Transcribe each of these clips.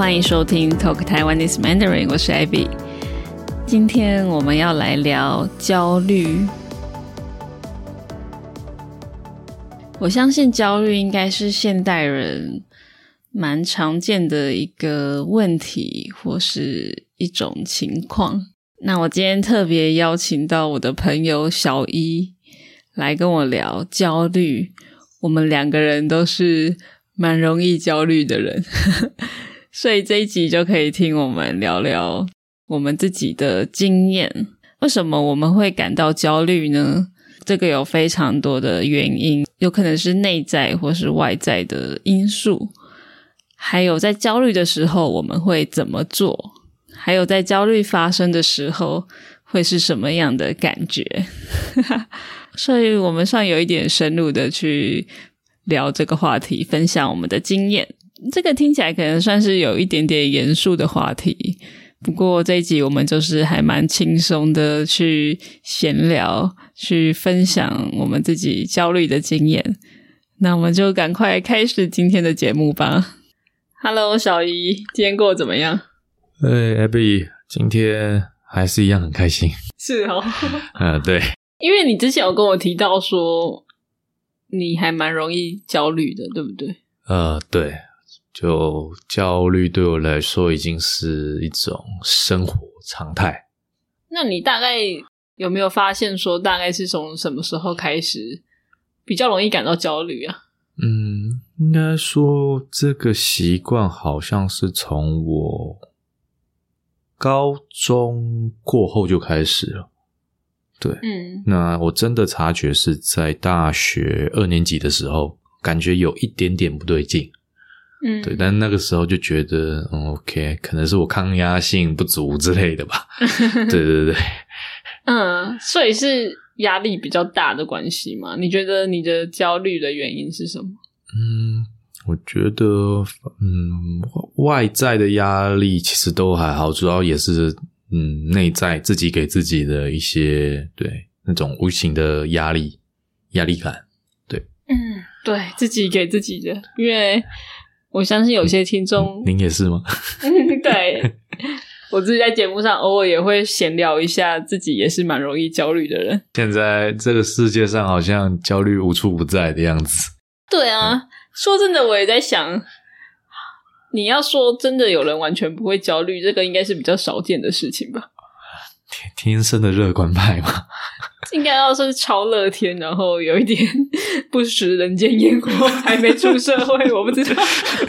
欢迎收听 Talk Taiwanese Mandarin，我是 Abby。今天我们要来聊焦虑。我相信焦虑应该是现代人蛮常见的一个问题，或是一种情况。那我今天特别邀请到我的朋友小一来跟我聊焦虑。我们两个人都是蛮容易焦虑的人，所以这一集就可以听我们聊聊我们自己的经验。为什么我们会感到焦虑呢？这个有非常多的原因，有可能是内在或是外在的因素，还有在焦虑的时候我们会怎么做，还有在焦虑发生的时候会是什么样的感觉。所以我们算有一点深入的去聊这个话题，分享我们的经验。这个听起来可能算是有一点点严肃的话题，不过这一集我们就是还蛮轻松的去闲聊，去分享我们自己焦虑的经验。那我们就赶快开始今天的节目吧。Hello，小姨，今天过得怎么样？哎，Abby，今天还是一样很开心。是哦，嗯，对。因为你之前有跟我提到说，你还蛮容易焦虑的，对不对？呃，对，就焦虑对我来说已经是一种生活常态。那你大概有没有发现说，大概是从什么时候开始比较容易感到焦虑啊？嗯，应该说这个习惯好像是从我高中过后就开始了。对，嗯，那我真的察觉是在大学二年级的时候，感觉有一点点不对劲，嗯，对，但那个时候就觉得，嗯，OK，可能是我抗压性不足之类的吧，对对对，嗯，所以是压力比较大的关系吗？你觉得你的焦虑的原因是什么？嗯，我觉得，嗯，外在的压力其实都还好，主要也是。嗯，内在自己给自己的一些对那种无形的压力、压力感，对，嗯，对自己给自己的，因为我相信有些听众，您也是吗？对，我自己在节目上偶尔也会闲聊一下，自己也是蛮容易焦虑的人。现在这个世界上好像焦虑无处不在的样子。对啊，说真的，我也在想。你要说真的有人完全不会焦虑，这个应该是比较少见的事情吧？天天生的乐观派吗？应该要是超乐天，然后有一点不食人间烟火，还没出社会，我不知道，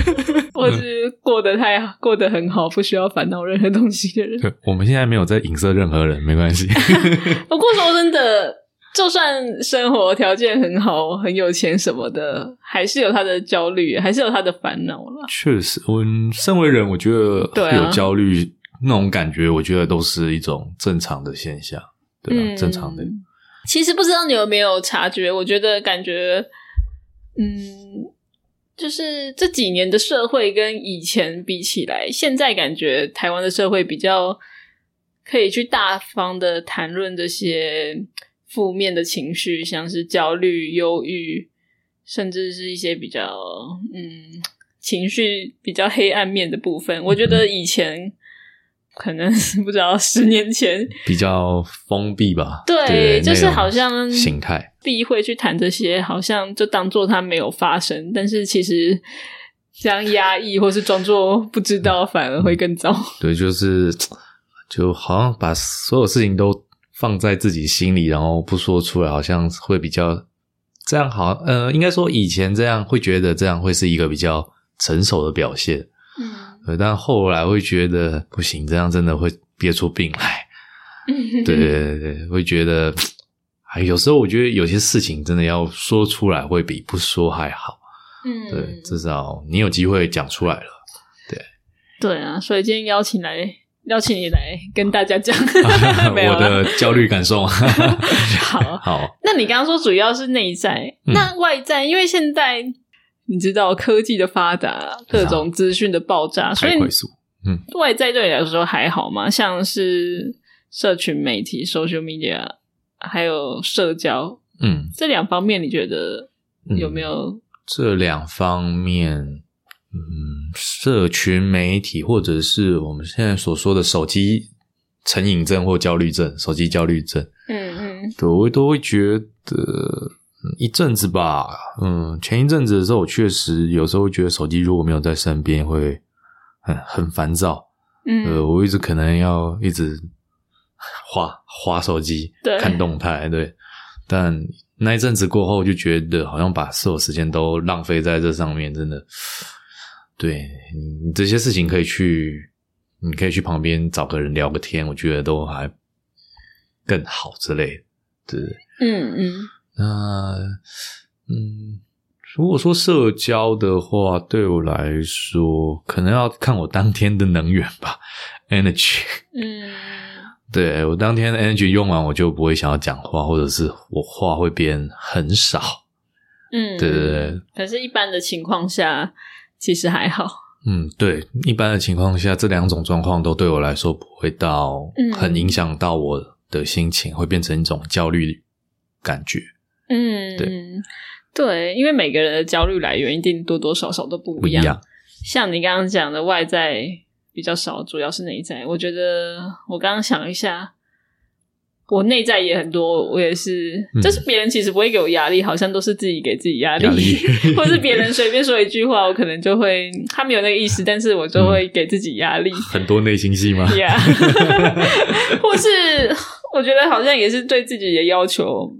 或是过得太过得很好，不需要烦恼任何东西的人。对，我们现在没有在影射任何人，没关系。不过说真的。就算生活条件很好、很有钱什么的，还是有他的焦虑，还是有他的烦恼了。确实，我身为人，我觉得有焦虑那种感觉，我觉得都是一种正常的现象，对吧？正常的。其实不知道你有没有察觉，我觉得感觉，嗯，就是这几年的社会跟以前比起来，现在感觉台湾的社会比较可以去大方的谈论这些。负面的情绪，像是焦虑、忧郁，甚至是一些比较嗯情绪比较黑暗面的部分。我觉得以前可能不知道十年前 比较封闭吧，对，就是好像形态避讳去谈这些，好像就当做它没有发生。但是其实这样压抑或是装作不知道，反而会更糟。对，就是就好像把所有事情都。放在自己心里，然后不说出来，好像会比较这样好。呃，应该说以前这样会觉得这样会是一个比较成熟的表现，嗯，但后来会觉得不行，这样真的会憋出病来。对对对对，会觉得，哎，有时候我觉得有些事情真的要说出来，会比不说还好。嗯，对，至少你有机会讲出来了。对，对啊，所以今天邀请来。邀请你来跟大家讲 我的焦虑感受。好，好。那你刚刚说主要是内在，那外在，因为现在你知道科技的发达，各种资讯的爆炸，所以快速。嗯，外在对你来说还好吗？像是社群媒体 （social media） 还有社交，嗯，这两方面你觉得有没有？这两方面。嗯，社群媒体或者是我们现在所说的手机成瘾症或焦虑症，手机焦虑症，嗯嗯对我都会觉得嗯一阵子吧，嗯，前一阵子的时候，我确实有时候会觉得手机如果没有在身边会很很烦躁，嗯，呃，我一直可能要一直划划手机对，看动态，对。但那一阵子过后，就觉得好像把所有时间都浪费在这上面，真的。对你你这些事情可以去，你可以去旁边找个人聊个天，我觉得都还更好之类的。对，嗯嗯那嗯，如果说社交的话，对我来说，可能要看我当天的能源吧，energy。嗯对我当天的 energy 用完，我就不会想要讲话，或者是我话会变很少。嗯，对对对。可是，一般的情况下，其实还好。嗯，对，一般的情况下，这两种状况都对我来说不会到嗯很影响到我的心情，会变成一种焦虑感觉。嗯，对对，因为每个人的焦虑来源一定多多少少都不一样。一样，像你刚刚讲的外在比较少，主要是内在。我觉得我刚刚想一下，我内在也很多，我也是，嗯就是别人其实不会给我压力，好像都是自己给自己压力，压力 或是别人随便说一句话，我可能就会他没有那个意思，但是我就会给自己压力。很多内心戏吗？Yeah，或是我觉得好像也是对自己的要求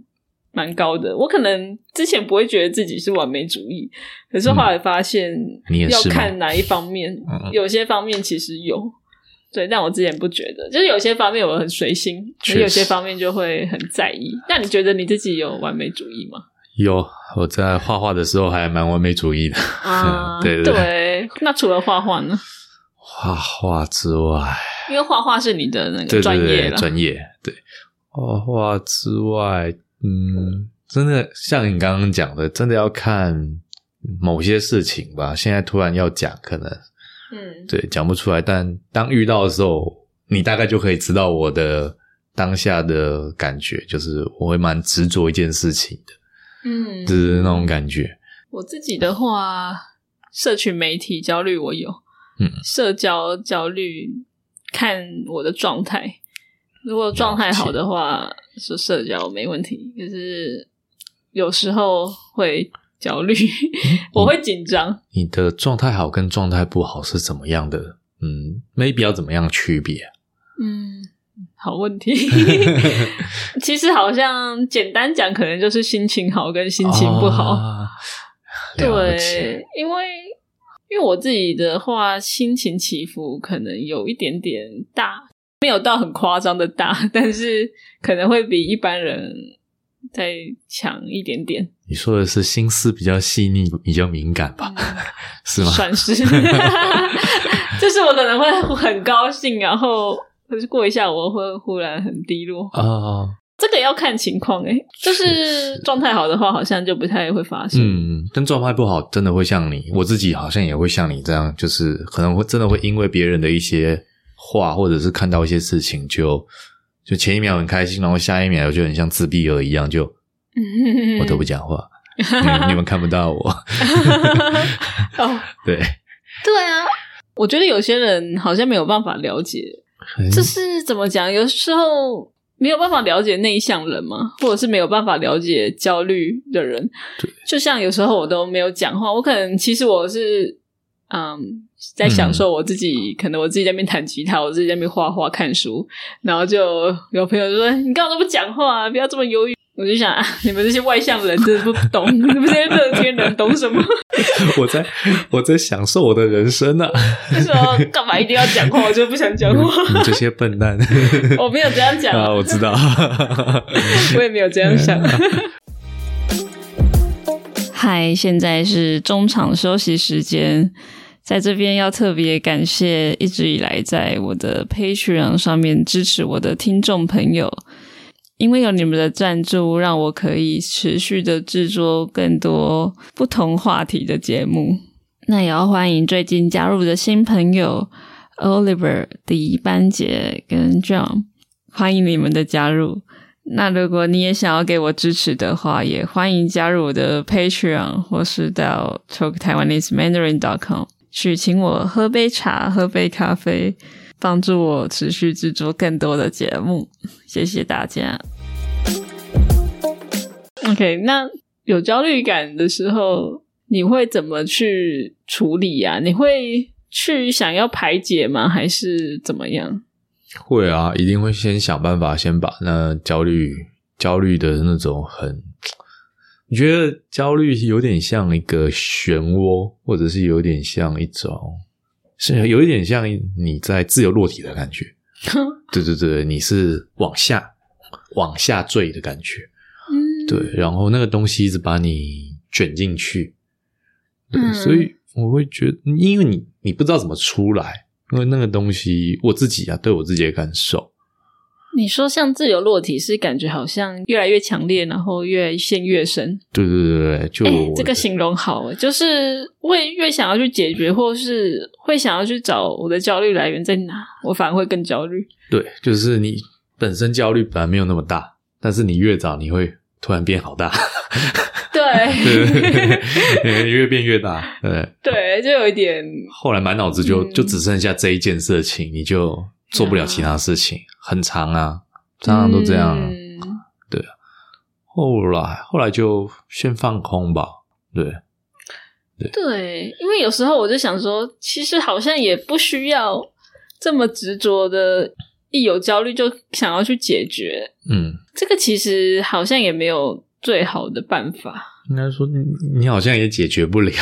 蛮高的。我可能之前不会觉得自己是完美主义，可是后来发现要你也是吗看哪一方面嗯，有些方面其实有。对，但我之前不觉得，就是有些方面我很随心，有些方面就会很在意。那你觉得你自己有完美主义吗？有，我在画画的时候还蛮完美主义的。啊，对对对。那除了画画呢？画画之外，因为画画是你的那个专业专业对。画画之外，嗯，真的像你刚刚讲的，真的要看某些事情吧。现在突然要讲，可能嗯，对讲不出来，但当遇到的时候，你大概就可以知道我的当下的感觉，就是我会蛮执着一件事情的，嗯，就是那种感觉。我自己的话，社群媒体焦虑我有，嗯，社交焦虑看我的状态。如果状态好的话，说社交没问题。可是有时候会焦虑，我会紧张。你的状态好跟状态不好是怎么样的？嗯，maybe 要怎么样区别？嗯，好问题。其实好像简单讲，可能就是心情好跟心情不好。啊对，因为因为我自己的话，心情起伏可能有一点点大，没有到很夸张的大，但是可能会比一般人再强一点点，你说的是心思比较细腻、比较敏感吧？是吗？算是。就是我可能会很高兴，然后可是过一下我会忽然很低落。啊，这个要看情况诶，就是状态好的话，好像就不太会发生。嗯，但状态不好，真的会像你，我自己好像也会像你这样，就是可能会真的会因为别人的一些话，或者是看到一些事情就，就前一秒很开心，然后下一秒就很像自闭儿一样，就我都不讲话，你你们看不到我，哦，对，对啊，我觉得有些人好像没有办法了解，这是怎么讲？有时候没有办法了解内向人嘛，或者是没有办法了解焦虑的人。就像有时候我都没有讲话，我可能其实我是嗯在享受我自己，可能我自己在那边弹吉他，我自己在那边画画、看书，然后就有朋友就说：“你干嘛都不讲话、啊？不要这么忧郁。”我就想啊，你们这些外向人真的不懂，你们这些乐天人懂什么？我在我在享受我的人生啊！就说 干嘛一定要讲话？我就不想讲话。你这些笨蛋我没有这样讲 啊！我知道，我也没有这样想。嗨，现在是中场休息时间，在这边要特别感谢一直以来在我的 Patreon 上面支持我的听众朋友，因为有你们的赞助，让我可以持续的制作更多不同话题的节目。那也要欢迎最近加入的新朋友 Oliver、迪、班杰跟 John，欢迎你们的加入。那如果你也想要给我支持的话，也欢迎加入我的 Patreon 或是到 talktaiwanesemandarin.com。去请我喝杯茶、喝杯咖啡，帮助我持续制作更多的节目。谢谢大家。OK，那有焦虑感的时候，你会怎么去处理啊？你会去想要排解吗？还是怎么样？会啊，一定会先想办法，先把那焦虑、焦虑的那种很，你觉得焦虑有点像一个漩涡，或者是有点像一种，是有一点像你在自由落体的感觉。对对对，你是往下往下坠的感觉。嗯，对，然后那个东西一直把你卷进去，对，嗯所以我会觉得，因为你你不知道怎么出来，因为那个东西我自己啊，对我自己的感受，你说像自由落体，是感觉好像越来越强烈，然后越陷越深。对对对对，就这个形容好欸，就是会越想要去解决，或是会想要去找我的焦虑来源在哪，我反而会更焦虑。对，就是你本身焦虑本来没有那么大，但是你越找你会突然变好大，对对越变越大，对，对，就有一点后来满脑子就、嗯就只剩下这一件事情，你就做不了其他事情，很长啊，常常都这样。嗯。后来后来就先放空吧，对，对，因为有时候我就想说，其实好像也不需要这么执着的，一有焦虑就想要去解决。嗯，这个其实好像也没有最好的办法。应该说你你好像也解决不了，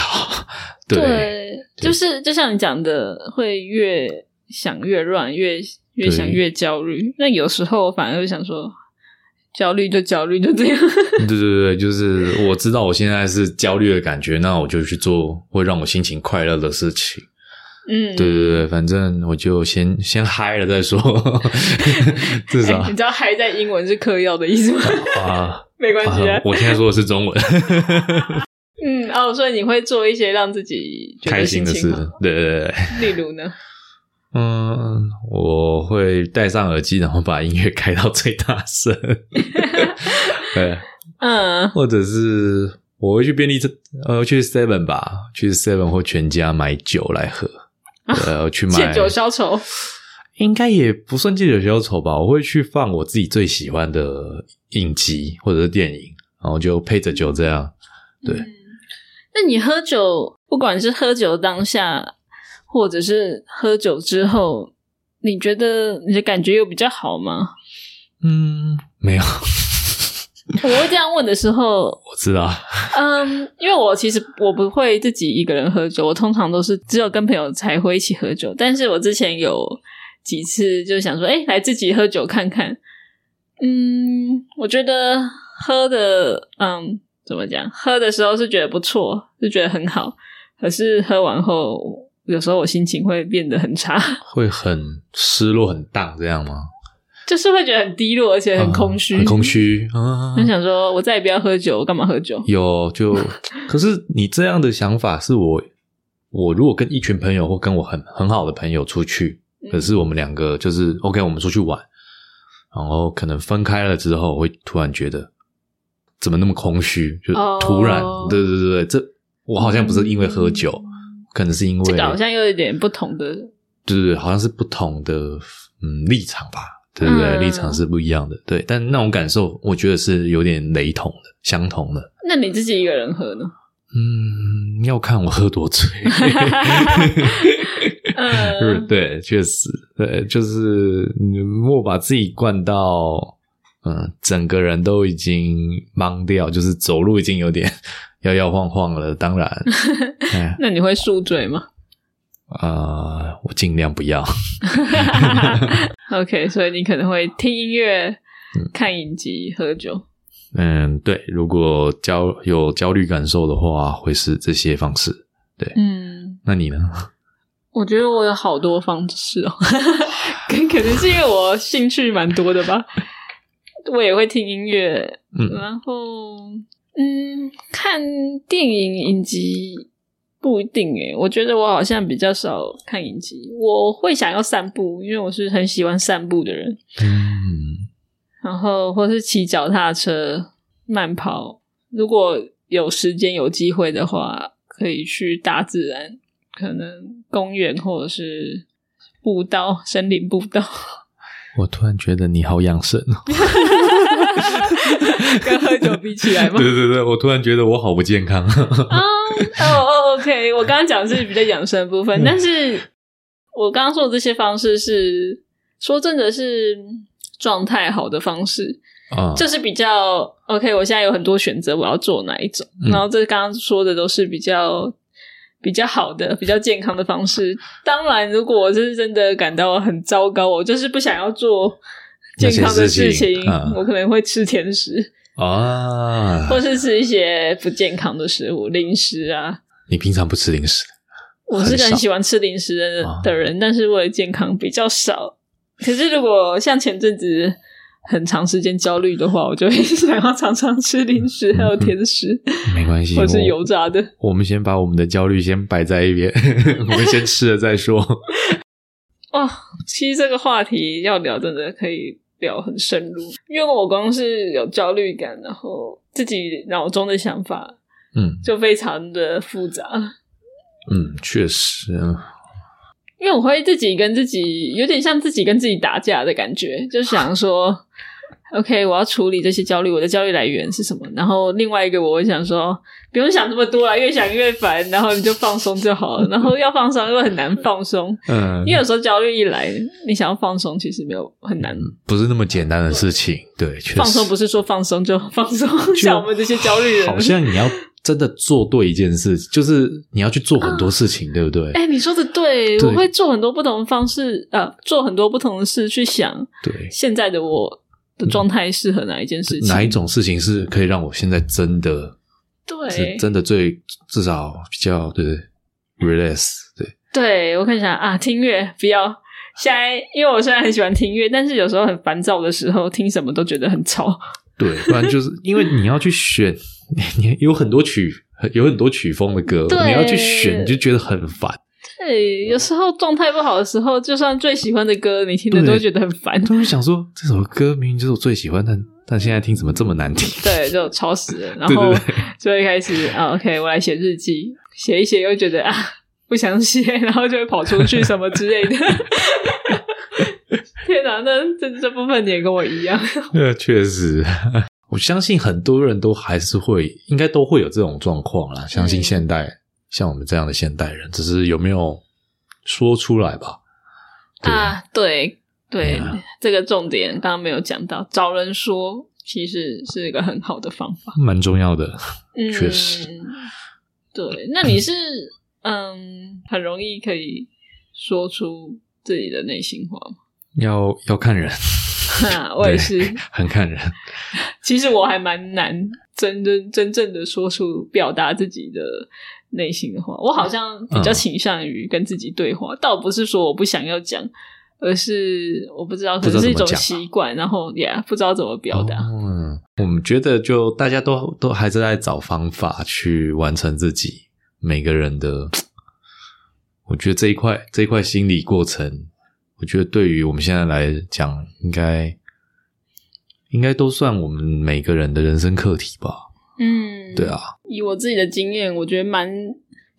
对。就是就像你讲的，会越想越乱，越越想越焦虑。那有时候我反而会想说，焦虑就焦虑，就这样。对对对，就是我知道我现在是焦虑的感觉，那我就去做会让我心情快乐的事情。嗯，对对对，反正我就先先嗨了再说，至少哎你知道“嗨”在英文是嗑药的意思吗？啊。没关系啊啊。我现在说的是中文，嗯，哦，所以你会做一些让自己开心的事对对对。例如呢？嗯，我会戴上耳机，然后把音乐开到最大声。对，嗯，或者是我会去便利店，呃，去 Seven 吧，去 Seven 或全家买酒来喝。呃，去买借酒消愁。应该也不算借酒消愁吧。我会去放我自己最喜欢的影集或者是电影，然后就配着酒这样。对，嗯那你喝酒，不管是喝酒当下，或者是喝酒之后，你觉得你的感觉有比较好吗？嗯，没有，我会这样问的时候，我知道。嗯，因为我其实我不会自己一个人喝酒，我通常都是只有跟朋友才会一起喝酒。但是我之前有几次就想说，哎、来自己喝酒看看。嗯，我觉得喝的，嗯，怎么讲？喝的时候是觉得不错，是觉得很好。可是喝完后，有时候我心情会变得很差，会很失落、很荡这样吗？就是会觉得很低落，而且很空虚，啊很空。虚啊。很想说，我再也不要喝酒，我干嘛喝酒？有就，可是你这样的想法是我，我如果跟一群朋友或跟我很很好的朋友出去，嗯可是我们两个就是 OK，我们出去玩，然后可能分开了之后，我会突然觉得怎么那么空虚，就哦突然，对对对对，这我好像不是因为喝酒，可能是因为这个好像又有点不同的对对对，好像是不同的嗯立场吧，对不对，嗯立场是不一样的，对，但那种感受我觉得是有点雷同的，相同的。那你自己一个人喝呢？嗯，要看我喝多醉。嗯，对，确实，对，就是你莫把自己灌到，嗯，整个人都已经懵掉，就是走路已经有点摇摇晃晃了。当然，哎，那你会宿醉吗呃，我尽量不要。？OK，所以你可能会听音乐、嗯看影集、喝酒。嗯，对，如果焦有焦虑感受的话，会是这些方式。对嗯，那你呢？我觉得我有好多方式哦，可可能是因为我兴趣蛮多的吧。我也会听音乐，嗯然后嗯，看电影影集不一定诶，我觉得我好像比较少看影集。我会想要散步，因为我是很喜欢散步的人。嗯，然后或是骑脚踏车、慢跑。如果有时间有机会的话，可以去大自然，可能公园或者是步道、森林步道，我突然觉得你好养生哦。跟喝酒比起来吗？对对对，我突然觉得我好不健康。啊哦哦，OK，我刚刚讲的是比较养生的部分，但是我刚刚说的这些方式是说真的是状态好的方式，啊，就是比较 OK。我现在有很多选择，我要做哪一种？嗯然后这刚刚说的都是比较比较好的、比较健康的方式。当然，如果我是真的感到很糟糕，我就是不想要做健康的事情，我可能会吃甜食，啊，或是吃一些不健康的食物、零食啊。你平常不吃零食？我是个很喜欢吃零食的人，但是为了健康比较少。可是如果像前阵子很长时间焦虑的话，我就会想要常常吃零食还有甜食，没关系，或是油炸的。我们先把我们的焦虑先摆在一边，我们先吃了再说。哦，其实这个话题要聊，真的可以聊很深入，因为我光是有焦虑感，然后自己脑中的想法嗯。就非常的复杂。嗯，确实，因为我会自己跟自己有点像自己跟自己打架的感觉，就想说，OK，我要处理这些焦虑，我的焦虑来源是什么？然后另外一个我会想说，不用想这么多了，越想越烦，然后你就放松就好了。然后要放松又很难放松，嗯，因为有时候焦虑一来，你想要放松，其实没有很难。不是那么简单的事情。对，确实放松不是说放松 就放松，像我们这些焦虑人，好像你要真的做对一件事，就是你要去做很多事情，对不对？哎、你说的对，对我会做很多不同的方式，呃，做很多不同的事去想对，现在的我的状态适合哪一件事情，哪一种事情是可以让我现在真的是对真的最至少比较对不对 relax 对对，我看一下啊，听乐不要。现在因为我虽然很喜欢听乐，但是有时候很烦躁的时候，听什么都觉得很吵。对，不然就是因为你要去选，你你有很多曲有很多曲风的歌，你要去选，你就觉得很烦。对，有时候状态不好的时候，就算最喜欢的歌，你听的都会觉得很烦。都会想说这首歌明明就是我最喜欢，但但现在听怎么这么难听？对，就超死了。然对后就会开始啊，OK，我来写日记，写一写又觉得啊不想写，然后就会跑出去什么之类的。天哪，那这这部分你也跟我一样。呃，确实，我相信很多人都还是会，应该都会有这种状况啦。相信现代、像我们这样的现代人，只是有没有说出来吧？对啊，对对，对啊这个重点刚刚没有讲到，找人说其实是一个很好的方法。蛮重要的。嗯，确实。对，那你是嗯，很容易可以说出自己的内心话吗？要要看人，哈，我也是。很看人。其实我还蛮难真真真正的说出表达自己的内心的话，我好像比较嗯倾向于跟自己对话，倒不是说我不想要讲，而是我不知道，可不知道能是一种习惯，然后也、不知道怎么表达。嗯，我们觉得就大家都都还是在找方法去完成自己每个人的。我觉得这一块这一块心理过程，我觉得对于我们现在来讲，应该应该都算我们每个人的人生课题吧。嗯，对啊，以我自己的经验，我觉得蛮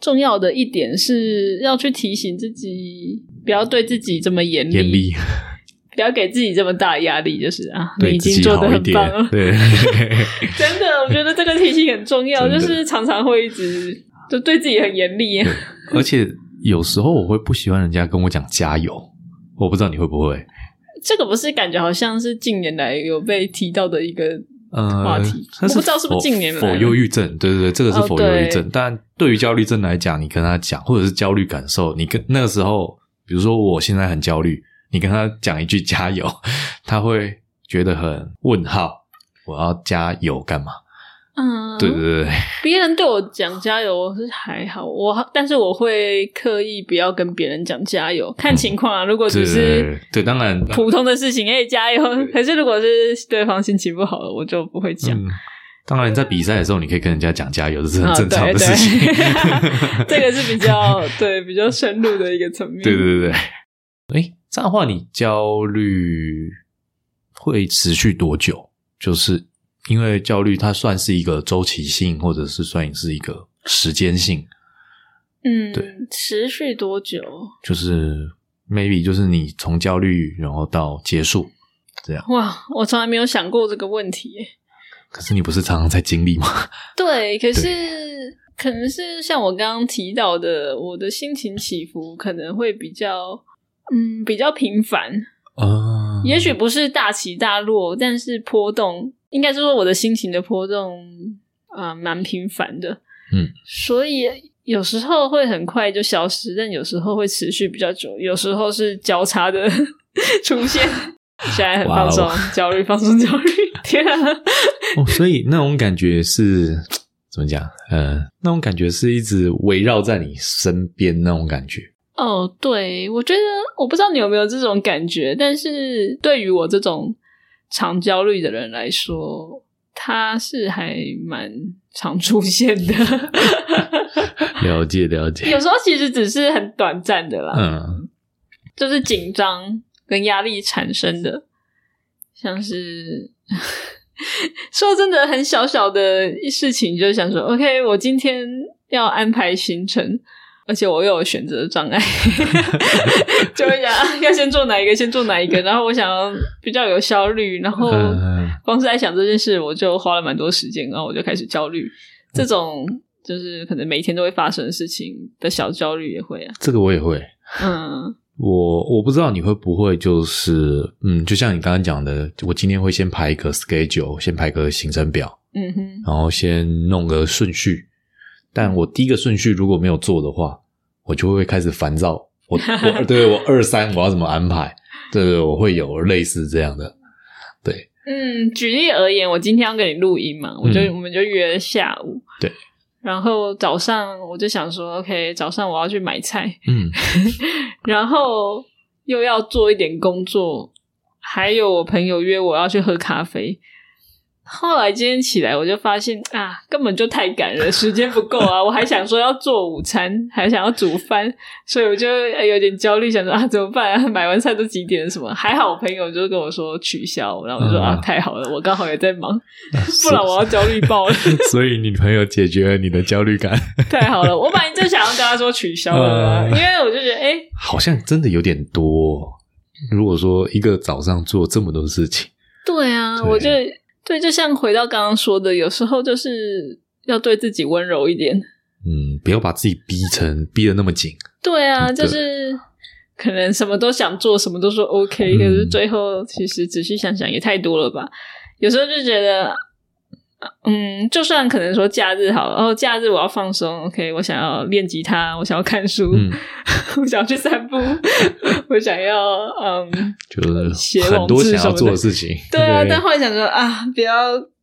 重要的一点是要去提醒自己，不要对自己这么严厉，严厉，不要给自己这么大的压力，就是啊，你已经做的很棒了。。对 真的，我觉得这个提醒很重要，就是常常会一直就对自己很严厉。而且有时候我会不喜欢人家跟我讲加油，我不知道你会不会。这个不是感觉好像是近年来有被提到的一个呃，话题它我不知道是不是近年来否忧郁症，对对对，这个是哦否忧郁对症。但对于焦虑症来讲，你跟他讲，或者是焦虑感受，你跟那个时候，比如说我现在很焦虑，你跟他讲一句加油，他会觉得很问号，我要加油干嘛？嗯，对对对对，别人对我讲加油我是还好，我但是我会刻意不要跟别人讲加油，看情况啊。如果只是对对，当然，普通的事情，哎，加油。可是如果是对方心情不好了，我就不会讲。嗯，当然，在比赛的时候，你可以跟人家讲加油，这是很啊正常的对事情。对 这个是比较对比较深入的一个层面。对对对对，哎，这样的话，你焦虑会持续多久？就是因为焦虑它算是一个周期性，或者是算是一个时间性。嗯，对，持续多久？就是 maybe 就是你从焦虑然后到结束这样。哇，我从来没有想过这个问题。可是你不是常常在经历吗？对，可是可能是像我刚刚提到的，我的心情起伏可能会比较，嗯，比较频繁。啊，也许不是大起大落，但是波动，应该是说我的心情的波动啊，蛮频繁的。嗯，所以有时候会很快就消失，但有时候会持续比较久，有时候是交叉的 出现。现在很放松焦虑，放松，焦虑。天啊！哦，所以那种感觉是怎么讲？呃，那种感觉是一直围绕在你身边那种感觉。哦，对，我觉得我不知道你有没有这种感觉，但是对于我这种常焦虑的人来说，他是还蛮常出现的。了解了解，有时候其实只是很短暂的啦，嗯，就是紧张跟压力产生的，像是 说真的很小小的事情，就想说，OK，我今天要安排行程，而且我又有选择障碍，就会想啊要先做哪一个，先做哪一个，然后我想要比较有效率，然后嗯光是在想这件事，我就花了蛮多时间，然后我就开始焦虑，这种就是可能每天都会发生的事情的小焦虑也会啊，这个我也会。嗯。我我不知道你会不会就是嗯，就像你刚刚讲的，我今天会先排一个 schedule，先排个行程表，嗯哼，然后先弄个顺序。但我第一个顺序如果没有做的话，我就会开始烦躁。我 我对我二三我要怎么安排？对对，我会有类似这样的。对，嗯，举例而言，我今天要跟你录音嘛，我就、嗯我们就约下午，对，然后早上我就想说，OK，早上我要去买菜，嗯 然后又要做一点工作，还有我朋友约我要去喝咖啡。后来今天起来，我就发现啊，根本就太赶了，时间不够啊！我还想说要做午餐，还想要煮饭，所以我就呃有点焦虑，想说啊，怎么办啊？买完菜都几点了什么？还好我朋友就跟我说取消，然后我就说、啊，嗯太好了，我刚好也在忙，不然我要焦虑爆了。所以你朋友解决了你的焦虑感，太好了，我本来就想要跟他说取消了因为我就觉得哎。好像真的有点多。如果说一个早上做这么多事情，对啊，对我就对，就像回到刚刚说的，有时候就是要对自己温柔一点。嗯，不要把自己逼成逼得那么紧。对啊，就是可能什么都想做，什么都说 OK，、嗯可是最后其实仔细想想也太多了吧。有时候就觉得，嗯，就算可能说假日好了，哦，假日我要放松，OK，我想要练吉他，我想要看书，嗯，我想要去散步，我想要嗯。就是写很多想要做的。的事情。对啊，但后来想说啊，不要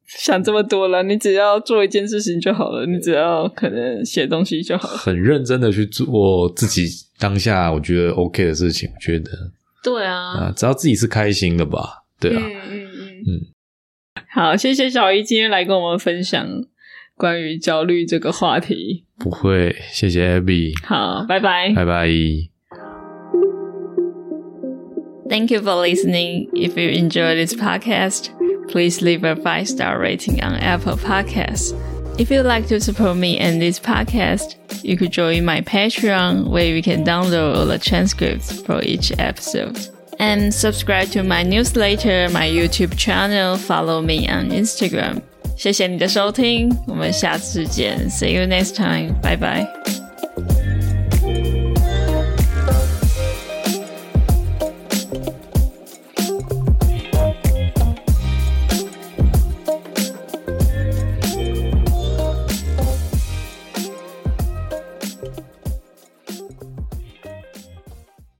想这么多了，你只要做一件事情就好了，你只要可能写东西就好了。很认真的去做自己当下我觉得 OK 的事情，我觉得。对啊，啊，只要自己是开心的吧，对啊，嗯嗯嗯。嗯 好，谢谢小姨今天来跟我们分享关于焦虑这个话题。不会，谢谢 Abby，好，拜拜。拜拜。 Thank you for listening. If you enjoy this podcast, please leave a five star rating on Apple Podcasts. If you'd like to support me and this podcast, you could join my Patreon where you can download all the transcripts for each episode. And subscribe to my newsletter, my YouTube channel, follow me on Instagram. 谢谢你的收听，我们下次见。See you next time. Bye bye.